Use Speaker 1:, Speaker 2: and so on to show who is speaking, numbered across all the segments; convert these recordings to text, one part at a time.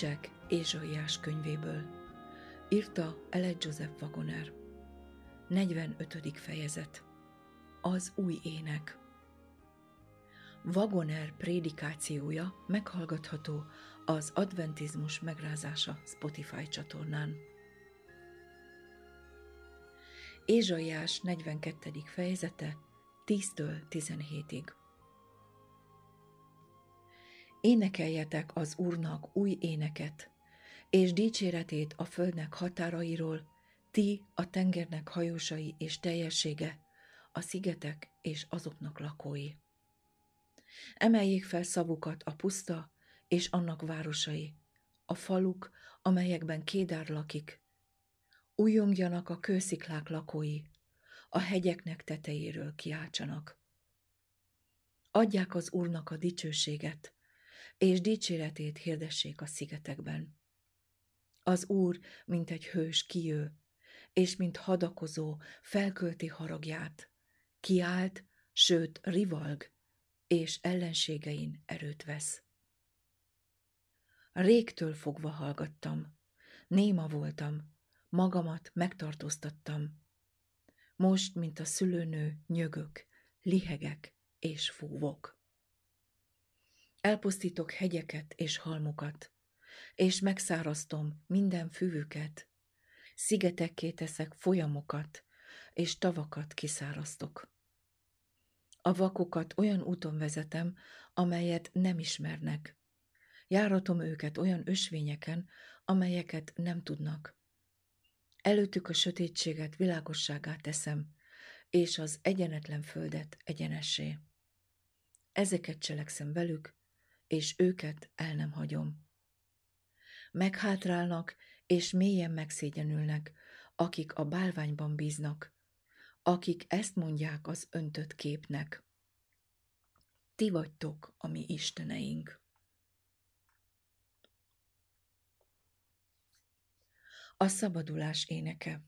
Speaker 1: Kincsek Ézsaiás könyvéből. Írta Ele Joseph Wagoner. 45. fejezet. Az új ének. Wagoner prédikációja meghallgatható az Adventizmus megrázása Spotify csatornán. Ézsaiás 42. fejezete 10-től 17-ig. Énekeljetek az Úrnak új éneket, és dicséretét a földnek határairól, ti a tengernek hajósai és teljessége, a szigetek és azoknak lakói. Emeljék fel szavukat a puszta és annak városai, a faluk, amelyekben Kédár lakik. Újongjanak a kősziklák lakói, a hegyeknek tetejéről kiáltsanak. Adják az Úrnak a dicsőséget, és dicséretét hirdessék a szigetekben. Az Úr, mint egy hős kijő, és mint hadakozó felkölti haragját, kiált, sőt rivalg, és ellenségein erőt vesz. Régtől fogva hallgattam, néma voltam, magamat megtartóztattam. Most, mint a szülőnő, nyögök, lihegek és fúvok. Elpusztítok hegyeket és halmokat, és megszárasztom minden füvüket, szigetekké teszek folyamokat, és tavakat kiszárasztok. A vakokat olyan úton vezetem, amelyet nem ismernek. Járatom őket olyan ösvényeken, amelyeket nem tudnak. Előttük a sötétséget világosságá teszem, és az egyenetlen földet egyenessé. Ezeket cselekszem velük, és őket el nem hagyom. Meghátrálnak, és mélyen megszégyenülnek, akik a bálványban bíznak, akik ezt mondják az öntött képnek. Ti vagytok a mi isteneink. A szabadulás éneke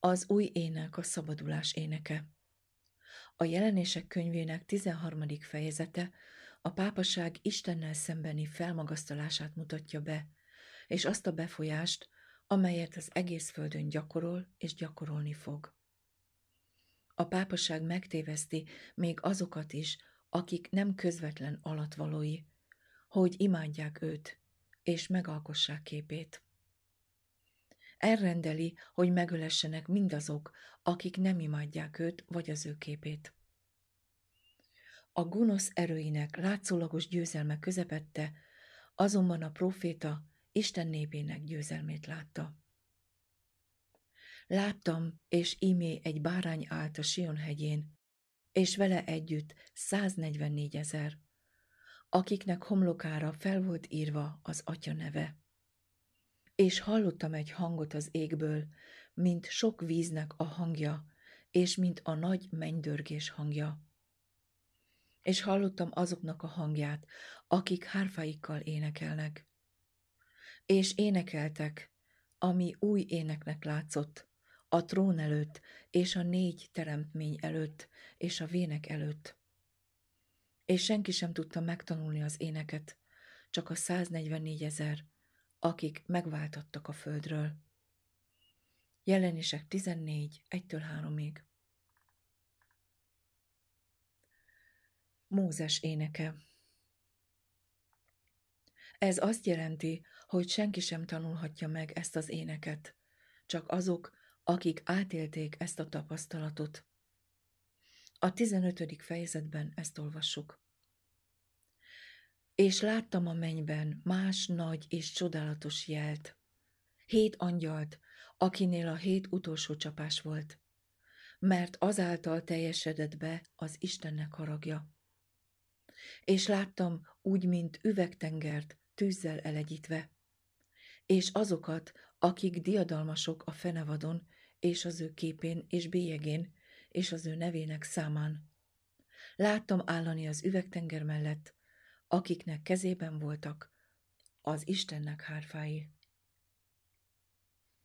Speaker 1: Az új ének a szabadulás éneke. A jelenések könyvének 13. fejezete a pápaság Istennel szembeni felmagasztalását mutatja be, és azt a befolyást, amelyet az egész földön gyakorol és gyakorolni fog. A pápaság megtéveszti még azokat is, akik nem közvetlen alatvalói, hogy imádják őt, és megalkossák képét. Elrendeli, hogy megölessenek mindazok, akik nem imádják őt vagy az ő képét. A gonosz erőinek látszólagos győzelme közepette, azonban a proféta Isten népének győzelmét látta. Láttam, és ímé egy bárány állt a Sion hegyén, és vele együtt 144 ezer, akiknek homlokára fel volt írva az atya neve. És hallottam egy hangot az égből, mint sok víznek a hangja, és mint a nagy mennydörgés hangja és hallottam azoknak a hangját, akik hárfáikkal énekelnek. És énekeltek, ami új éneknek látszott, a trón előtt, és a négy teremtmény előtt, és a vének előtt. És senki sem tudta megtanulni az éneket, csak a 144 ezer, akik megváltattak a földről. Jelenések 14, 1-től Mózes éneke Ez azt jelenti, hogy senki sem tanulhatja meg ezt az éneket, csak azok, akik átélték ezt a tapasztalatot. A 15. fejezetben ezt olvassuk. És láttam a mennyben más nagy és csodálatos jelt, hét angyalt, akinél a hét utolsó csapás volt, mert azáltal teljesedett be az Istennek haragja és láttam úgy, mint üvegtengert tűzzel elegyítve, és azokat, akik diadalmasok a fenevadon, és az ő képén és bélyegén, és az ő nevének számán. Láttam állani az üvegtenger mellett, akiknek kezében voltak az Istennek hárfái.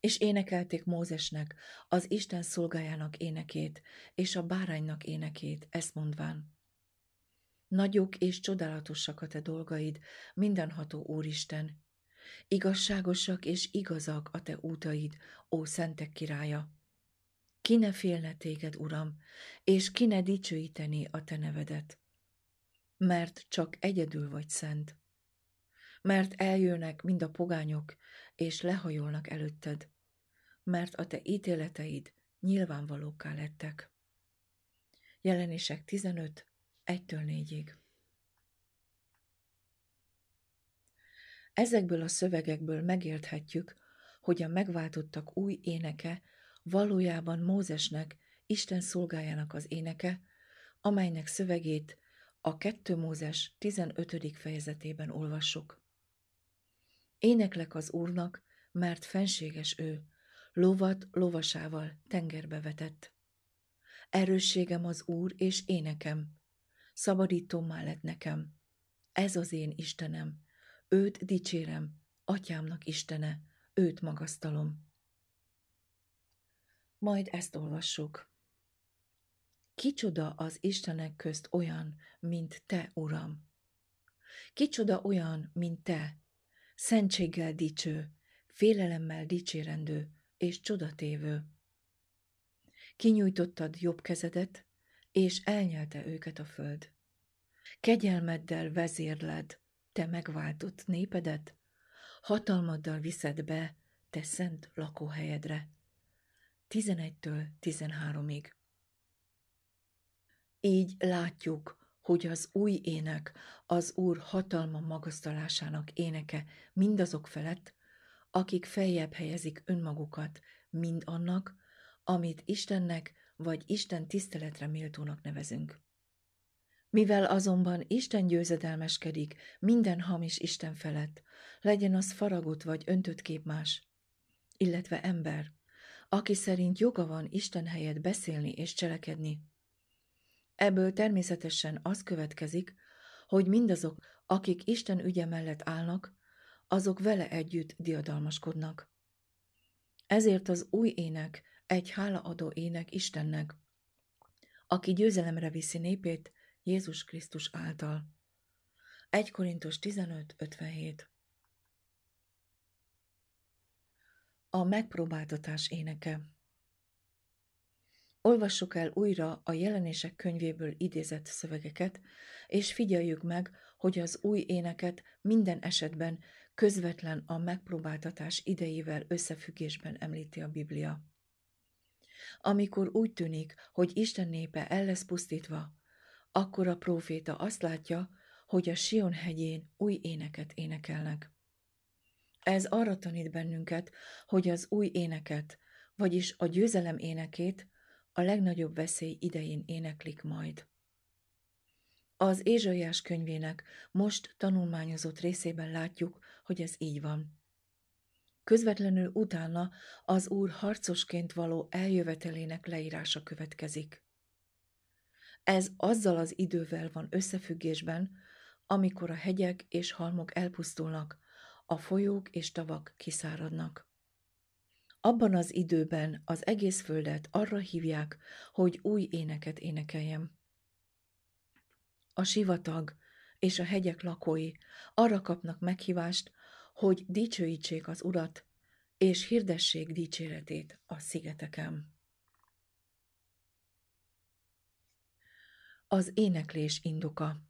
Speaker 1: És énekelték Mózesnek, az Isten szolgájának énekét, és a báránynak énekét, ezt mondván. Nagyok és csodálatosak a te dolgaid, mindenható Úristen. Igazságosak és igazak a te útaid, ó szentek királya. Ki ne félne téged, Uram, és ki ne dicsőíteni a te nevedet. Mert csak egyedül vagy szent. Mert eljönnek mind a pogányok, és lehajolnak előtted. Mert a te ítéleteid nyilvánvalóká lettek. Jelenések 15, 1-től 4-ig. Ezekből a szövegekből megérthetjük, hogy a megváltottak új éneke valójában Mózesnek, Isten szolgájának az éneke, amelynek szövegét a 2 Mózes 15. fejezetében olvassuk. Éneklek az Úrnak, mert fenséges ő, lovat lovasával tengerbe vetett. Erősségem az Úr és énekem, szabadítómá lett nekem. Ez az én Istenem, őt dicsérem, atyámnak Istene, őt magasztalom. Majd ezt olvassuk. Kicsoda az Istenek közt olyan, mint te, Uram? Kicsoda olyan, mint te, szentséggel dicső, félelemmel dicsérendő és csodatévő? Kinyújtottad jobb kezedet, és elnyelte őket a föld. Kegyelmeddel vezérled, te megváltott népedet, hatalmaddal viszed be, te szent lakóhelyedre. 11-től 13-ig. Így látjuk, hogy az új ének az Úr hatalma magasztalásának éneke mindazok felett, akik feljebb helyezik önmagukat mind annak, amit Istennek vagy Isten tiszteletre méltónak nevezünk. Mivel azonban Isten győzedelmeskedik minden hamis Isten felett, legyen az faragott vagy öntött képmás, illetve ember, aki szerint joga van Isten helyett beszélni és cselekedni. Ebből természetesen az következik, hogy mindazok, akik Isten ügye mellett állnak, azok vele együtt diadalmaskodnak. Ezért az új ének egy hálaadó ének Istennek, aki győzelemre viszi népét Jézus Krisztus által. 1 Korintus 15.57 A megpróbáltatás éneke Olvassuk el újra a jelenések könyvéből idézett szövegeket, és figyeljük meg, hogy az új éneket minden esetben közvetlen a megpróbáltatás idejével összefüggésben említi a Biblia. Amikor úgy tűnik, hogy Isten népe el lesz pusztítva, akkor a próféta azt látja, hogy a Sion hegyén új éneket énekelnek. Ez arra tanít bennünket, hogy az új éneket, vagyis a győzelem énekét a legnagyobb veszély idején éneklik majd. Az Ézsaiás könyvének most tanulmányozott részében látjuk, hogy ez így van. Közvetlenül utána az Úr harcosként való eljövetelének leírása következik. Ez azzal az idővel van összefüggésben, amikor a hegyek és halmok elpusztulnak, a folyók és tavak kiszáradnak. Abban az időben az egész földet arra hívják, hogy új éneket énekeljem. A sivatag és a hegyek lakói arra kapnak meghívást, hogy dicsőítsék az Urat, és hirdessék dicséretét a szigeteken. Az éneklés indoka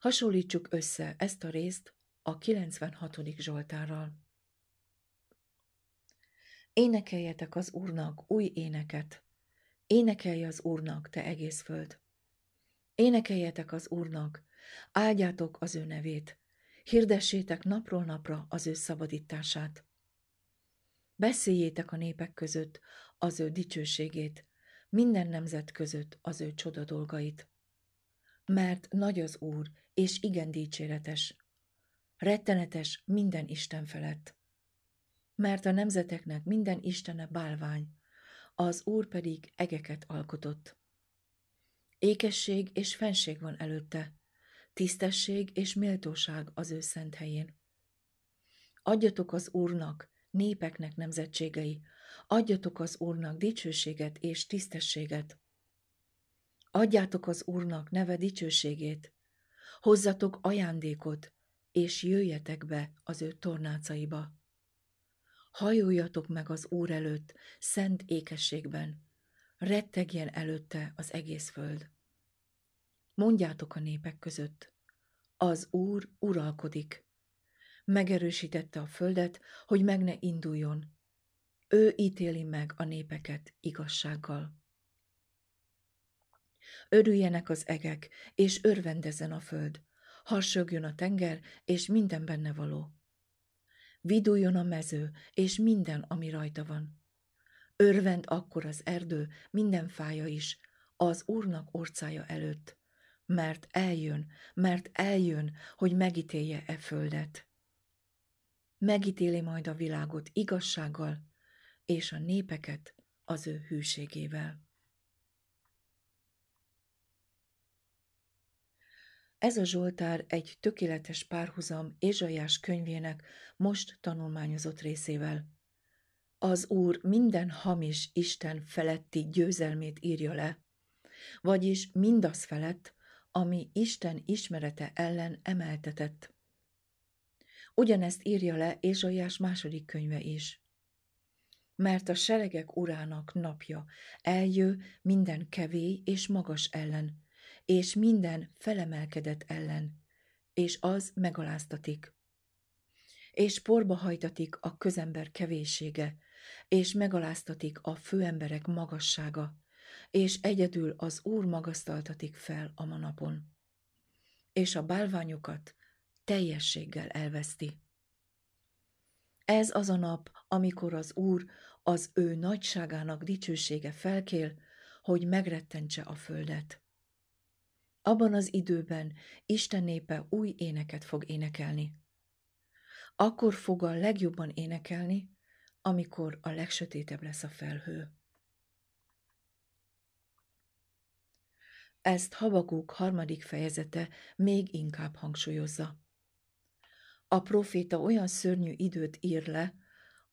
Speaker 1: Hasonlítsuk össze ezt a részt a 96. Zsoltárral. Énekeljetek az Úrnak új éneket, énekelj az Úrnak, te egész föld. Énekeljetek az Úrnak, áldjátok az ő nevét, hirdessétek napról napra az ő szabadítását. Beszéljétek a népek között az ő dicsőségét, minden nemzet között az ő csoda dolgait. Mert nagy az Úr, és igen dicséretes, rettenetes minden Isten felett. Mert a nemzeteknek minden Istene bálvány, az Úr pedig egeket alkotott. Ékesség és fenség van előtte, tisztesség és méltóság az ő szent helyén. Adjatok az Úrnak, népeknek nemzetségei, adjatok az Úrnak dicsőséget és tisztességet. Adjátok az Úrnak neve dicsőségét, hozzatok ajándékot, és jöjjetek be az ő tornácaiba. Hajoljatok meg az Úr előtt, szent ékességben, rettegjen előtte az egész föld. Mondjátok a népek között, az Úr uralkodik. Megerősítette a földet, hogy meg ne induljon. Ő ítéli meg a népeket igazsággal. Örüljenek az egek, és örvendezzen a föld. Harsögjön a tenger, és minden benne való. Viduljon a mező, és minden, ami rajta van. Örvend akkor az erdő, minden fája is, az Úrnak orcája előtt, mert eljön, mert eljön, hogy megítélje e földet. Megítéli majd a világot igazsággal, és a népeket az ő hűségével. Ez a Zsoltár egy tökéletes párhuzam Ézsaiás könyvének most tanulmányozott részével. Az Úr minden hamis Isten feletti győzelmét írja le, vagyis mindaz felett, ami Isten ismerete ellen emeltetett. Ugyanezt írja le Ézsaiás második könyve is. Mert a seregek urának napja eljő minden kevély és magas ellen, és minden felemelkedett ellen, és az megaláztatik. És porba hajtatik a közember kevéssége, és megaláztatik a főemberek magassága, és egyedül az Úr magasztaltatik fel a manapon. És a bálványokat teljességgel elveszti. Ez az a nap, amikor az Úr az ő nagyságának dicsősége felkél, hogy megrettentse a földet. Abban az időben Isten népe új éneket fog énekelni. Akkor fog a legjobban énekelni, amikor a legsötétebb lesz a felhő. Ezt Habakuk harmadik fejezete még inkább hangsúlyozza. A proféta olyan szörnyű időt ír le,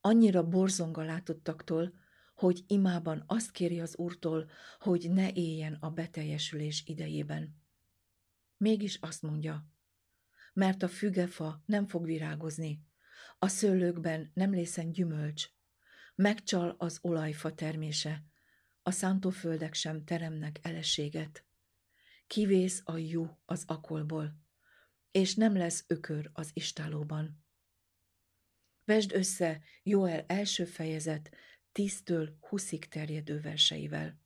Speaker 1: annyira borzonga látottaktól, hogy imában azt kéri az Úrtól, hogy ne éljen a beteljesülés idejében. Mégis azt mondja, mert a fügefa nem fog virágozni, a szőlőkben nem lészen gyümölcs, megcsal az olajfa termése, a szántóföldek sem teremnek eleséget. Kivész a jú az akolból, és nem lesz ökör az istálóban. Vesd össze Joel első fejezet tíztől huszig terjedő verseivel.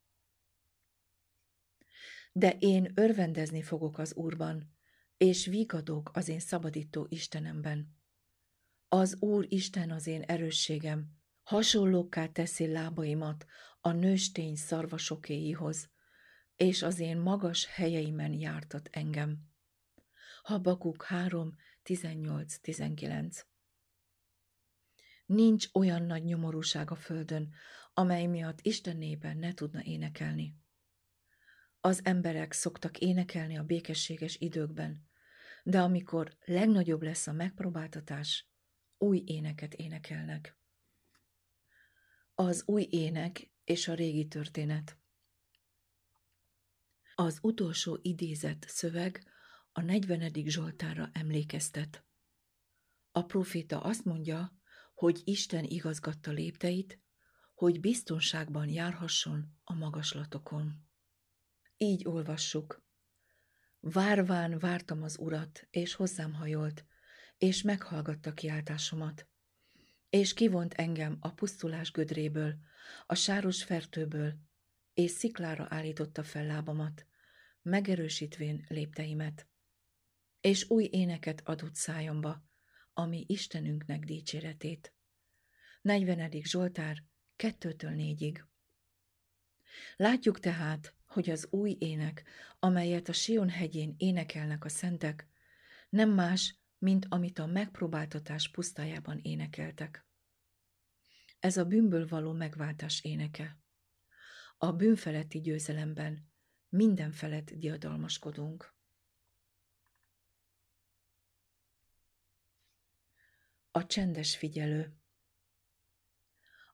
Speaker 1: De én örvendezni fogok az Úrban, és vigadok az én szabadító Istenemben. Az Úr Isten az én erősségem, hasonlókká teszi lábaimat a nőstény szarvasokéihoz, és az én magas helyeimen jártat engem. Habakuk 3, 18-19 Nincs olyan nagy nyomorúság a földön, amely miatt Isten nében ne tudna énekelni. Az emberek szoktak énekelni a békességes időkben, de amikor legnagyobb lesz a megpróbáltatás, új éneket énekelnek. Az új ének és a régi történet Az utolsó idézett szöveg a 40. Zsoltára emlékeztet. A proféta azt mondja, hogy Isten igazgatta lépteit, hogy biztonságban járhasson a magaslatokon. Így olvassuk. Várván vártam az urat, és hozzám hajolt, és meghallgatta kiáltásomat. És kivont engem a pusztulás gödréből, a sáros fertőből, és sziklára állította fel lábamat, megerősítvén lépteimet. És új éneket adott szájomba, ami Istenünknek dicséretét. 40. Zsoltár 2-től 4-ig. Látjuk tehát, hogy az új ének, amelyet a Sion hegyén énekelnek a szentek, nem más, mint amit a megpróbáltatás pusztájában énekeltek. Ez a bűnből való megváltás éneke. A bűnfeletti győzelemben minden felett diadalmaskodunk. A csendes figyelő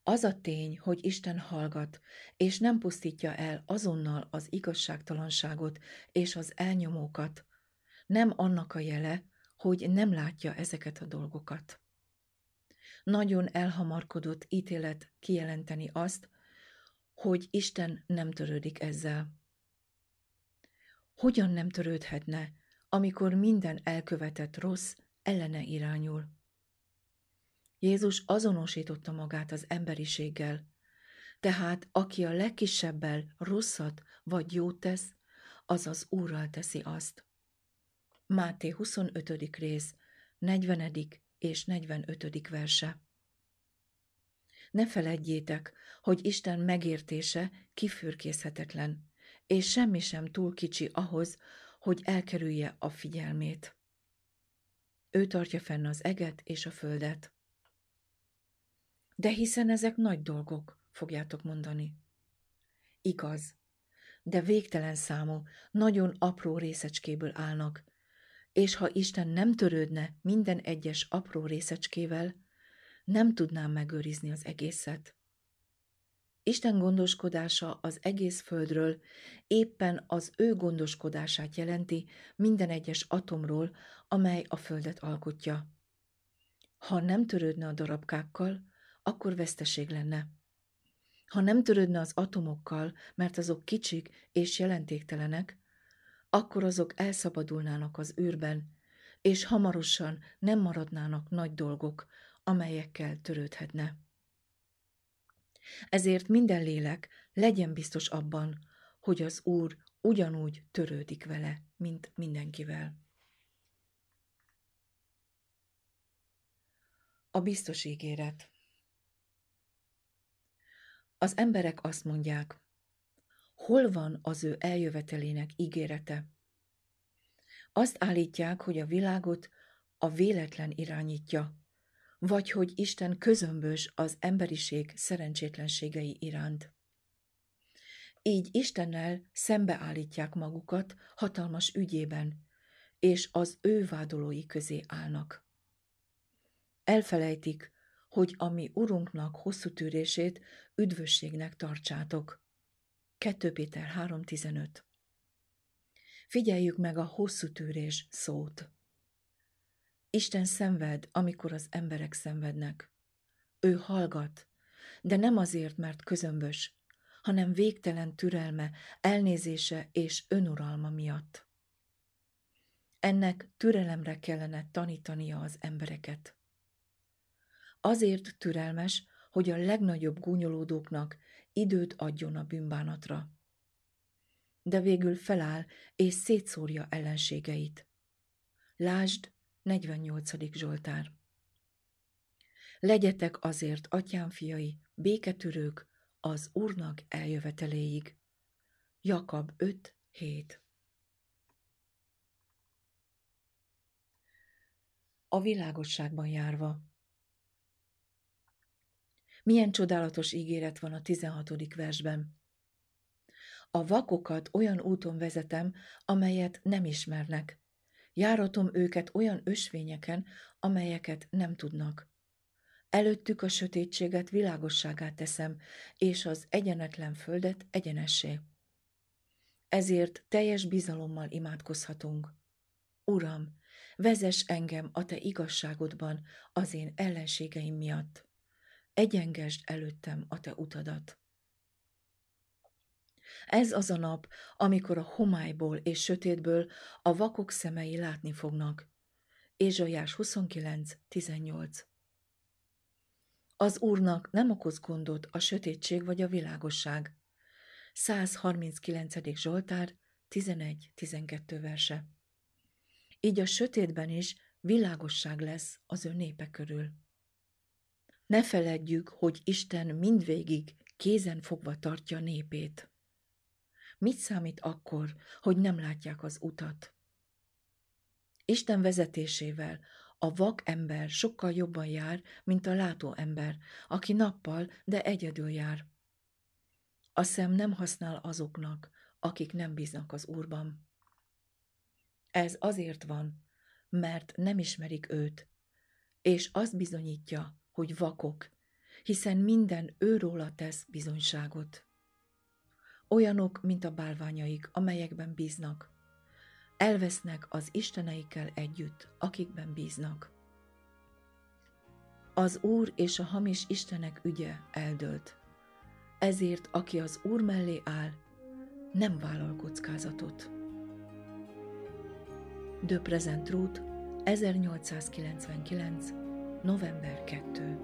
Speaker 1: Az a tény, hogy Isten hallgat, és nem pusztítja el azonnal az igazságtalanságot és az elnyomókat, nem annak a jele, hogy nem látja ezeket a dolgokat. Nagyon elhamarkodott ítélet kijelenteni azt, hogy Isten nem törődik ezzel. Hogyan nem törődhetne, amikor minden elkövetett rossz ellene irányul? Jézus azonosította magát az emberiséggel, tehát aki a legkisebbel rosszat vagy jót tesz, az az Úrral teszi azt. Máté 25. rész, 40. és 45. verse. Ne feledjétek, hogy Isten megértése kifürkészhetetlen, és semmi sem túl kicsi ahhoz, hogy elkerülje a figyelmét. Ő tartja fenn az eget és a földet. De hiszen ezek nagy dolgok, fogjátok mondani. Igaz, de végtelen számú, nagyon apró részecskéből állnak, és ha Isten nem törődne minden egyes apró részecskével, nem tudnám megőrizni az egészet. Isten gondoskodása az egész földről éppen az ő gondoskodását jelenti minden egyes atomról, amely a földet alkotja. Ha nem törődne a darabkákkal, akkor veszteség lenne. Ha nem törődne az atomokkal, mert azok kicsik és jelentéktelenek, akkor azok elszabadulnának az űrben, és hamarosan nem maradnának nagy dolgok, amelyekkel törődhetne. Ezért minden lélek legyen biztos abban, hogy az Úr ugyanúgy törődik vele, mint mindenkivel. A biztos ígéret Az emberek azt mondják, hol van az ő eljövetelének ígérete? Azt állítják, hogy a világot a véletlen irányítja, vagy hogy Isten közömbös az emberiség szerencsétlenségei iránt. Így Istennel szembeállítják magukat hatalmas ügyében, és az ő vádolói közé állnak. Elfelejtik, hogy a mi Urunknak hosszú tűrését üdvösségnek tartsátok. 2 Péter 3.15 Figyeljük meg a hosszú tűrés szót. Isten szenved, amikor az emberek szenvednek. Ő hallgat, de nem azért, mert közömbös, hanem végtelen türelme, elnézése és önuralma miatt. Ennek türelemre kellene tanítania az embereket. Azért türelmes, hogy a legnagyobb gúnyolódóknak időt adjon a bűnbánatra. De végül feláll és szétszórja ellenségeit. Lásd 48. Zsoltár Legyetek azért, atyám fiai, béketürők az Úrnak eljöveteléig. Jakab 5. 7 A világosságban járva Milyen csodálatos ígéret van a 16. versben. A vakokat olyan úton vezetem, amelyet nem ismernek, Járatom őket olyan ösvényeken, amelyeket nem tudnak. Előttük a sötétséget világosságát teszem, és az egyenetlen földet egyenessé. Ezért teljes bizalommal imádkozhatunk. Uram, vezess engem a te igazságodban az én ellenségeim miatt. Egyengesd előttem a te utadat. Ez az a nap, amikor a homályból és sötétből a vakok szemei látni fognak. Ézsaiás 29.18 Az Úrnak nem okoz gondot a sötétség vagy a világosság. 139. Zsoltár 11-12 verse. Így a sötétben is világosság lesz az ő népe körül. Ne feledjük, hogy Isten mindvégig kézen fogva tartja népét. Mit számít akkor, hogy nem látják az utat? Isten vezetésével a vak ember sokkal jobban jár, mint a látó ember, aki nappal, de egyedül jár. A szem nem használ azoknak, akik nem bíznak az Úrban. Ez azért van, mert nem ismerik őt, és azt bizonyítja, hogy vakok, hiszen minden őróla tesz bizonyságot. Olyanok, mint a bálványaik, amelyekben bíznak. Elvesznek az isteneikkel együtt, akikben bíznak. Az Úr és a hamis istenek ügye eldőlt. Ezért, aki az Úr mellé áll, nem vállal kockázatot. De Present Route 1899. november 2.